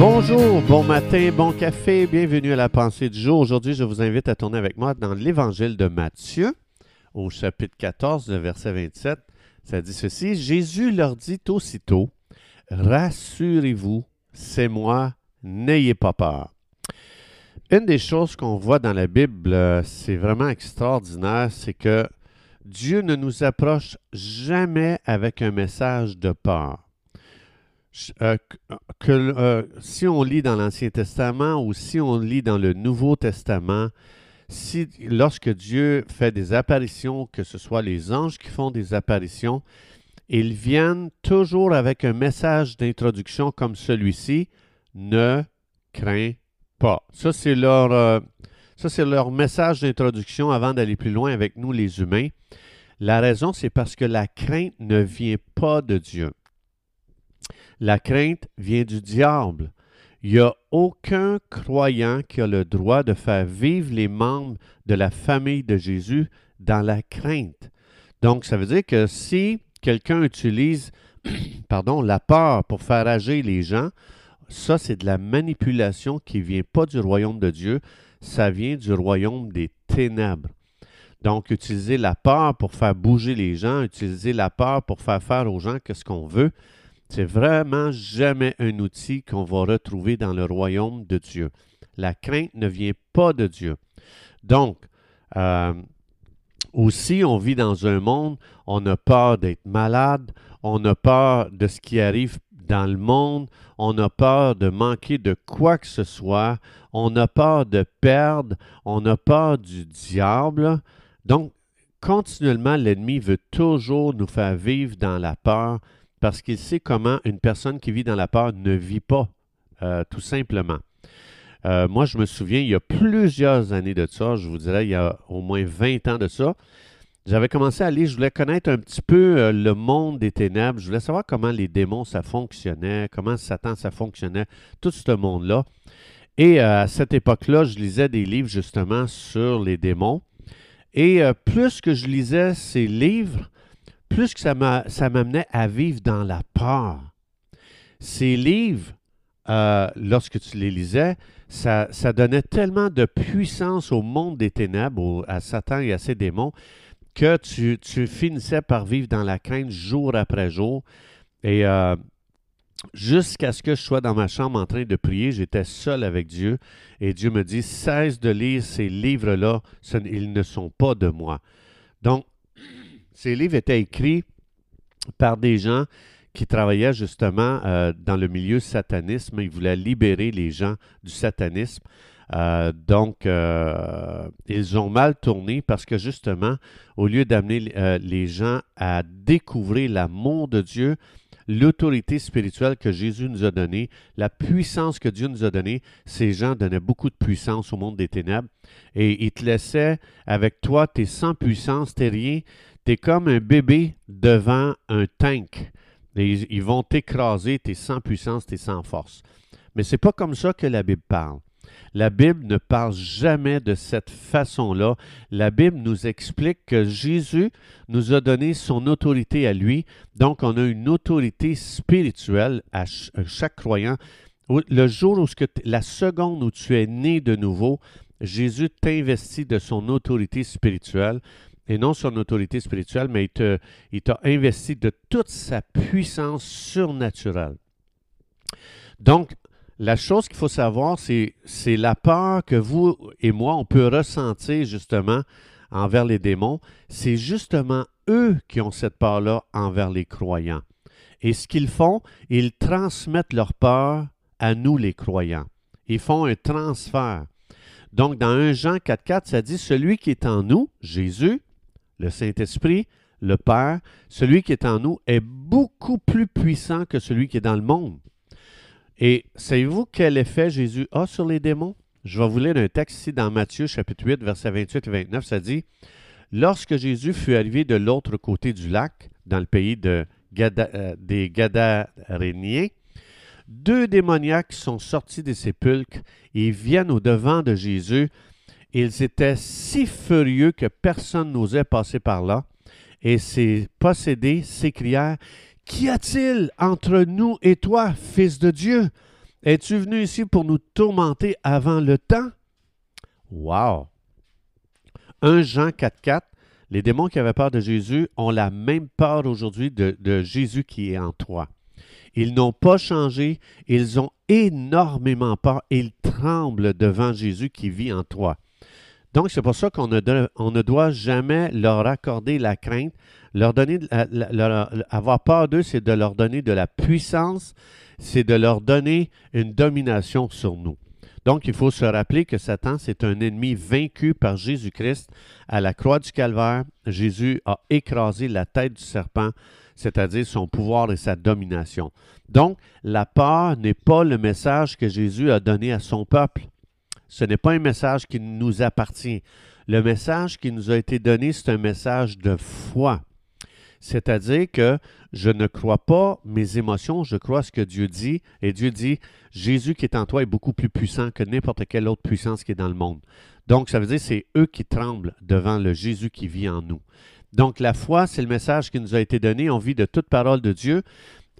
Bonjour, bon matin, bon café, bienvenue à la pensée du jour. Aujourd'hui, je vous invite à tourner avec moi dans l'évangile de Matthieu, au chapitre 14, verset 27. Ça dit ceci, Jésus leur dit aussitôt, Rassurez-vous, c'est moi, n'ayez pas peur. Une des choses qu'on voit dans la Bible, c'est vraiment extraordinaire, c'est que Dieu ne nous approche jamais avec un message de peur. Euh, que, euh, si on lit dans l'Ancien Testament ou si on lit dans le Nouveau Testament, si, lorsque Dieu fait des apparitions, que ce soit les anges qui font des apparitions, ils viennent toujours avec un message d'introduction comme celui-ci, ne crains pas. Ça, c'est leur, euh, ça, c'est leur message d'introduction avant d'aller plus loin avec nous, les humains. La raison, c'est parce que la crainte ne vient pas de Dieu. La crainte vient du diable. Il n'y a aucun croyant qui a le droit de faire vivre les membres de la famille de Jésus dans la crainte. Donc, ça veut dire que si quelqu'un utilise pardon, la peur pour faire agir les gens, ça, c'est de la manipulation qui ne vient pas du royaume de Dieu, ça vient du royaume des ténèbres. Donc, utiliser la peur pour faire bouger les gens, utiliser la peur pour faire faire aux gens ce qu'on veut, c'est vraiment jamais un outil qu'on va retrouver dans le royaume de Dieu. La crainte ne vient pas de Dieu. Donc, euh, aussi, on vit dans un monde, on a peur d'être malade, on a peur de ce qui arrive dans le monde, on a peur de manquer de quoi que ce soit, on a peur de perdre, on a peur du diable. Donc, continuellement, l'ennemi veut toujours nous faire vivre dans la peur parce qu'il sait comment une personne qui vit dans la peur ne vit pas, euh, tout simplement. Euh, moi, je me souviens, il y a plusieurs années de ça, je vous dirais, il y a au moins 20 ans de ça, j'avais commencé à aller, je voulais connaître un petit peu euh, le monde des ténèbres, je voulais savoir comment les démons, ça fonctionnait, comment Satan, ça fonctionnait, tout ce monde-là. Et à cette époque-là, je lisais des livres justement sur les démons. Et plus que je lisais ces livres, plus que ça m'amenait à vivre dans la peur. Ces livres, euh, lorsque tu les lisais, ça, donnait tellement de puissance au monde des ténèbres, à Satan et à ses démons, que tu, finissais par vivre dans la crainte jour après jour. Et euh, jusqu'à ce que je sois dans ma chambre en train de prier, j'étais seul avec Dieu. Et Dieu me dit, cesse de lire ces livres-là, ils ne sont pas de moi. Donc, ces livres étaient écrits par des gens qui travaillaient justement euh, dans le milieu satanisme. Ils voulaient libérer les gens du satanisme. Euh, donc, euh, ils ont mal tourné parce que justement, au lieu d'amener les gens à découvrir l'amour de Dieu, l'autorité spirituelle que Jésus nous a donnée, la puissance que Dieu nous a donnée, ces gens donnaient beaucoup de puissance au monde des ténèbres et ils te laissaient avec toi, t'es sans puissance, t'es rien, tu es comme un bébé devant un tank. ils, vont t'écraser, tu es sans puissance, tu es sans force. Mais ce n'est pas comme ça que la Bible parle. La Bible ne parle jamais de cette façon-là. La Bible nous explique que Jésus nous a donné son autorité à lui. Donc, on a une autorité spirituelle à chaque croyant. Le jour où, la seconde où tu es né de nouveau, Jésus t'investit de son autorité spirituelle et non son autorité spirituelle, mais il t'a investi de toute sa puissance surnaturelle. Donc, la chose qu'il faut savoir, c'est la peur que vous et moi, on peut ressentir justement envers les démons. C'est justement eux qui ont cette peur-là envers les croyants. Et ce qu'ils font, ils transmettent leur peur à nous, les croyants. Ils font un transfert. Donc, dans 1 Jean 4.4, ça dit, celui qui est en nous, Jésus, le Saint-Esprit, le Père, celui qui est en nous est beaucoup plus puissant que celui qui est dans le monde. Et savez-vous quel effet Jésus a sur les démons? Je vais vous lire un texte ici dans Matthieu chapitre 8, versets 28 et 29. Ça dit, Lorsque Jésus fut arrivé de l'autre côté du lac, dans le pays de euh, des Gadaréniens, deux démoniaques sont sortis des sépulcres et viennent au devant de Jésus ils étaient si furieux que personne n'osait passer par là. Et ces possédés s'écrièrent Qu'y a-t-il entre nous et toi, Fils de Dieu? Es-tu venu ici pour nous tourmenter avant le temps? Wow! 1 Jean 4.4, les démons qui avaient peur de Jésus ont la même peur aujourd'hui de, de Jésus qui est en toi. Ils n'ont pas changé, ils ont énormément peur, ils tremblent devant Jésus qui vit en toi. Donc, c'est pour ça qu'on ne, doit jamais leur accorder la crainte. Avoir peur d'eux, c'est de leur donner de la puissance, c'est de leur donner une domination sur nous. Donc, il faut se rappeler que Satan, c'est un ennemi vaincu par Jésus-Christ. À la croix du calvaire, Jésus a écrasé la tête du serpent, c'est-à-dire son pouvoir et sa domination. Donc, la peur n'est pas le message que Jésus a donné à son peuple. Ce n'est pas un message qui nous appartient. Le message qui nous a été donné, c'est un message de foi. C'est-à-dire que je ne crois pas mes émotions, je crois ce que Dieu dit. Et Dieu dit, Jésus qui est en toi est beaucoup plus puissant que n'importe quelle autre puissance qui est dans le monde. Donc, ça veut dire que c'est eux qui tremblent devant le Jésus qui vit en nous. Donc, la foi, c'est le message qui nous a été donné. On vit de toute parole de Dieu.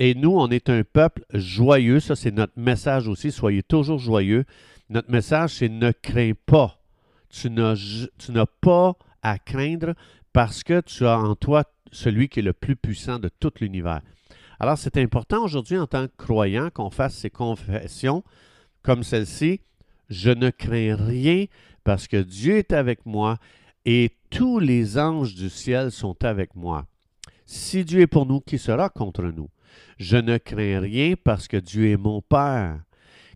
Et nous, on est un peuple joyeux. Ça, c'est notre message aussi. Soyez toujours joyeux. Notre message, c'est ne crains pas. Tu n'as pas à craindre parce que tu as en toi celui qui est le plus puissant de tout l'univers. Alors, c'est important aujourd'hui en tant que croyant qu'on fasse ces confessions comme celle-ci. Je ne crains rien parce que Dieu est avec moi et tous les anges du ciel sont avec moi. Si Dieu est pour nous, qui sera contre nous? Je ne crains rien parce que Dieu est mon Père.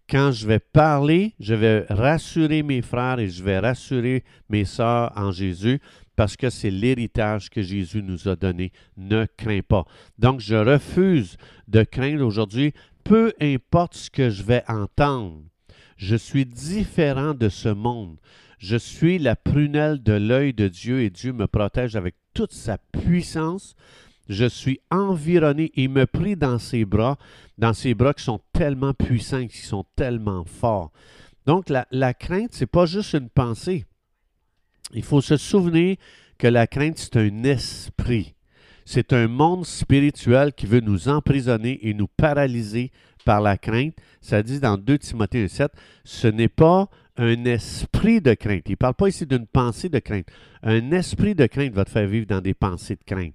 Quand je vais parler, je vais rassurer mes frères et je vais rassurer mes sœurs en Jésus parce que c'est l'héritage que Jésus nous a donné. Ne crains pas. Donc, je refuse de craindre aujourd'hui, peu importe ce que je vais entendre. Je suis différent de ce monde. Je suis la prunelle de l'œil de Dieu et Dieu me protège avec toute sa puissance. Je suis environné, il me prie dans ses bras, dans ses bras qui sont tellement puissants, qui sont tellement forts. Donc, la, la crainte, ce n'est pas juste une pensée. Il faut se souvenir que la crainte, c'est un esprit. C'est un monde spirituel qui veut nous emprisonner et nous paralyser par la crainte. Ça dit dans 2 Timothée 1,7, ce n'est pas un esprit de crainte. Il ne parle pas ici d'une pensée de crainte. Un esprit de crainte va te faire vivre dans des pensées de crainte.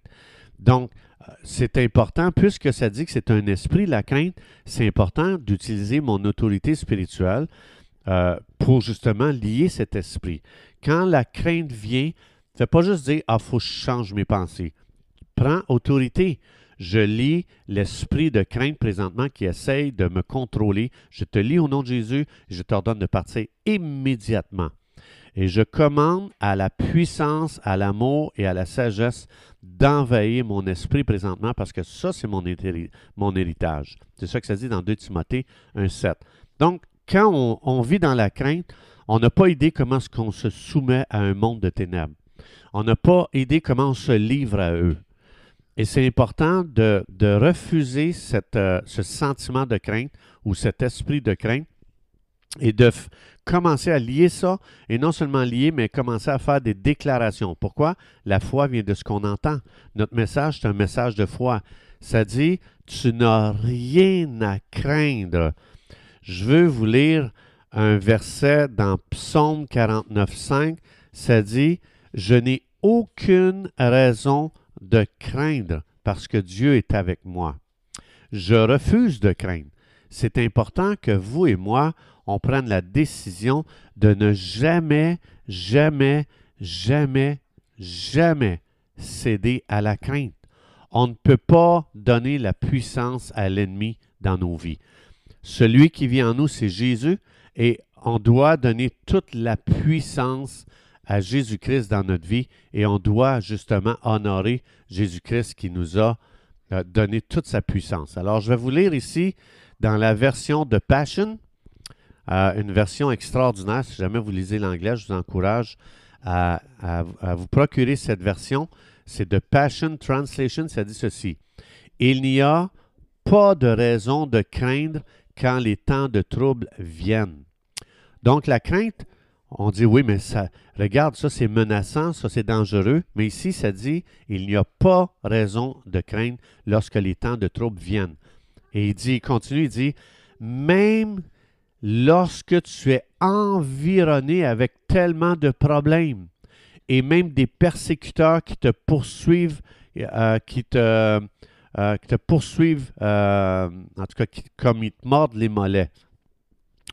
Donc, euh, c'est important, puisque ça dit que c'est un esprit, la crainte, c'est important d'utiliser mon autorité spirituelle euh, pour justement lier cet esprit. Quand la crainte vient, ne pas juste dire Ah, faut que je change mes pensées. Prends autorité. Je lis l'esprit de crainte présentement qui essaye de me contrôler. Je te lis au nom de Jésus. Je t'ordonne de partir immédiatement. Et je commande à la puissance, à l'amour et à la sagesse d'envahir mon esprit présentement parce que ça, c'est mon, héritage. C'est ça que ça dit dans 2 Timothée 1,7. Donc, quand on, vit dans la crainte, on n'a pas idée comment est-ce qu'on se soumet à un monde de ténèbres. On n'a pas idée comment on se livre à eux. Et c'est important de, refuser euh, ce sentiment de crainte ou cet esprit de crainte et de commencer à lier ça, et non seulement lier, mais commencer à faire des déclarations. Pourquoi? La foi vient de ce qu'on entend. Notre message, c'est un message de foi. Ça dit, tu n'as rien à craindre. Je veux vous lire un verset dans Psaume 49.5. Ça dit, je n'ai aucune raison de craindre parce que Dieu est avec moi. Je refuse de craindre. C'est important que vous et moi, on prenne la décision de ne jamais, jamais, jamais, jamais céder à la crainte. On ne peut pas donner la puissance à l'ennemi dans nos vies. Celui qui vit en nous, c'est Jésus, et on doit donner toute la puissance à Jésus-Christ dans notre vie et on doit justement honorer Jésus-Christ qui nous a euh, donné toute sa puissance. Alors, je vais vous lire ici dans la version de Passion, une version extraordinaire. Si jamais vous lisez l'anglais, je vous encourage à, à vous procurer cette version. C'est de Passion Translation, ça dit ceci. Il n'y a pas de raison de craindre quand les temps de trouble viennent. Donc, la crainte, on dit oui, mais ça, regarde, ça c'est menaçant, ça c'est dangereux. Mais ici, ça dit il n'y a pas raison de craindre lorsque les temps de trouble viennent. Et il dit, il continue, il dit même lorsque tu es environné avec tellement de problèmes et même des persécuteurs qui te poursuivent, euh, qui, te, euh, qui te poursuivent, euh, en tout cas comme ils te mordent les mollets.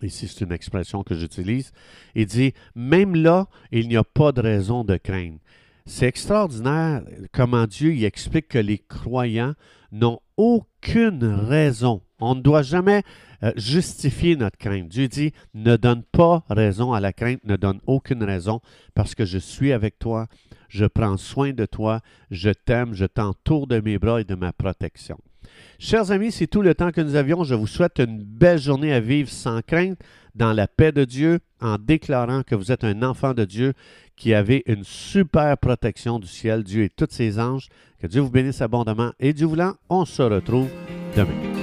Ici, c'est une expression que j'utilise. Il dit, même là, il n'y a pas de raison de craindre. C'est extraordinaire comment Dieu y explique que les croyants n'ont aucune raison. On ne doit jamais euh, justifier notre crainte. Dieu dit, ne donne pas raison à la crainte, ne donne aucune raison, parce que je suis avec toi, je prends soin de toi, je t'aime, je t'entoure de mes bras et de ma protection. Chers amis, c'est tout le temps que nous avions. Je vous souhaite une belle journée à vivre sans crainte, dans la paix de Dieu, en déclarant que vous êtes un enfant de Dieu qui avait une super protection du ciel, Dieu et tous ses anges. Que Dieu vous bénisse abondamment et du voulant, on se retrouve demain.